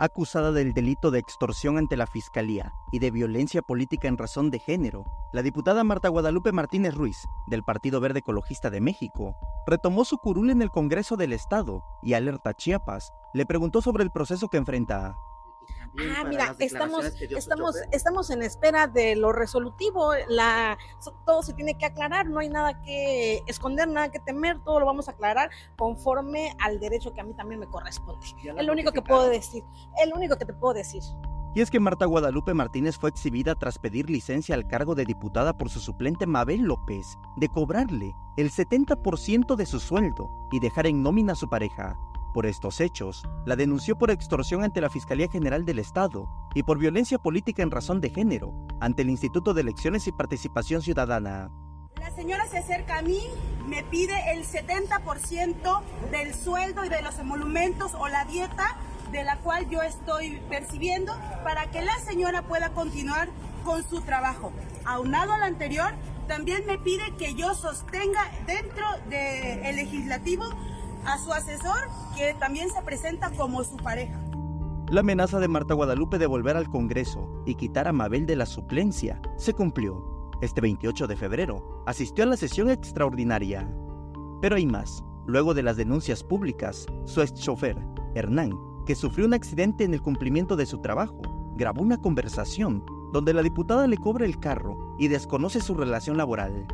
acusada del delito de extorsión ante la Fiscalía y de violencia política en razón de género, la diputada Marta Guadalupe Martínez Ruiz, del Partido Verde Ecologista de México, retomó su curul en el Congreso del Estado y Alerta Chiapas le preguntó sobre el proceso que enfrenta. Ah, mira, estamos, estamos, estamos en espera de lo resolutivo. La, todo se tiene que aclarar, no hay nada que esconder, nada que temer, todo lo vamos a aclarar conforme al derecho que a mí también me corresponde. Es lo único que puedo decir, es lo único que te puedo decir. Y es que Marta Guadalupe Martínez fue exhibida tras pedir licencia al cargo de diputada por su suplente Mabel López, de cobrarle el 70% de su sueldo y dejar en nómina a su pareja. Por estos hechos, la denunció por extorsión ante la Fiscalía General del Estado y por violencia política en razón de género ante el Instituto de Elecciones y Participación Ciudadana. La señora se acerca a mí, me pide el 70% del sueldo y de los emolumentos o la dieta de la cual yo estoy percibiendo para que la señora pueda continuar con su trabajo. Aunado al anterior, también me pide que yo sostenga dentro del legislativo a su asesor, que también se presenta como su pareja. La amenaza de Marta Guadalupe de volver al Congreso y quitar a Mabel de la suplencia se cumplió. Este 28 de febrero asistió a la sesión extraordinaria. Pero hay más. Luego de las denuncias públicas, su ex chofer, Hernán, que sufrió un accidente en el cumplimiento de su trabajo, grabó una conversación donde la diputada le cobra el carro y desconoce su relación laboral.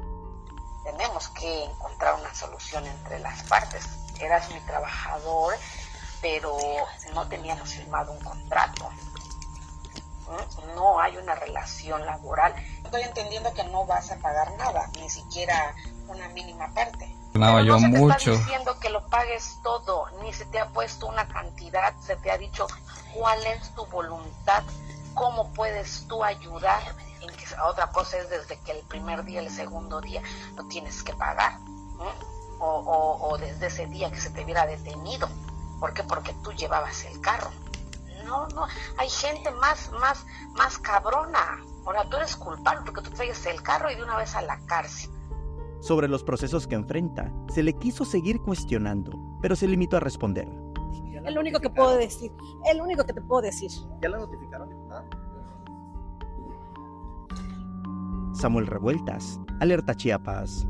Tenemos que encontrar una solución entre las partes eras mi trabajador, pero no teníamos firmado un contrato. ¿Mm? No hay una relación laboral. Estoy entendiendo que no vas a pagar nada, ni siquiera una mínima parte. No, se mucho. te está diciendo que lo pagues todo, ni se te ha puesto una cantidad, se te ha dicho cuál es tu voluntad, cómo puedes tú ayudar. En que otra cosa es desde que el primer día, el segundo día, lo tienes que pagar. ¿Mm? O, desde ese día que se te hubiera detenido. ¿Por qué? Porque tú llevabas el carro. No, no, hay gente más, más, más cabrona. Ahora tú eres culpable porque tú traes el carro y de una vez a la cárcel. Sobre los procesos que enfrenta, se le quiso seguir cuestionando, pero se limitó a responder. Es lo único que puedo decir, es lo único que te puedo decir. ¿Ya la notificaron, diputada? Samuel Revueltas, Alerta Chiapas.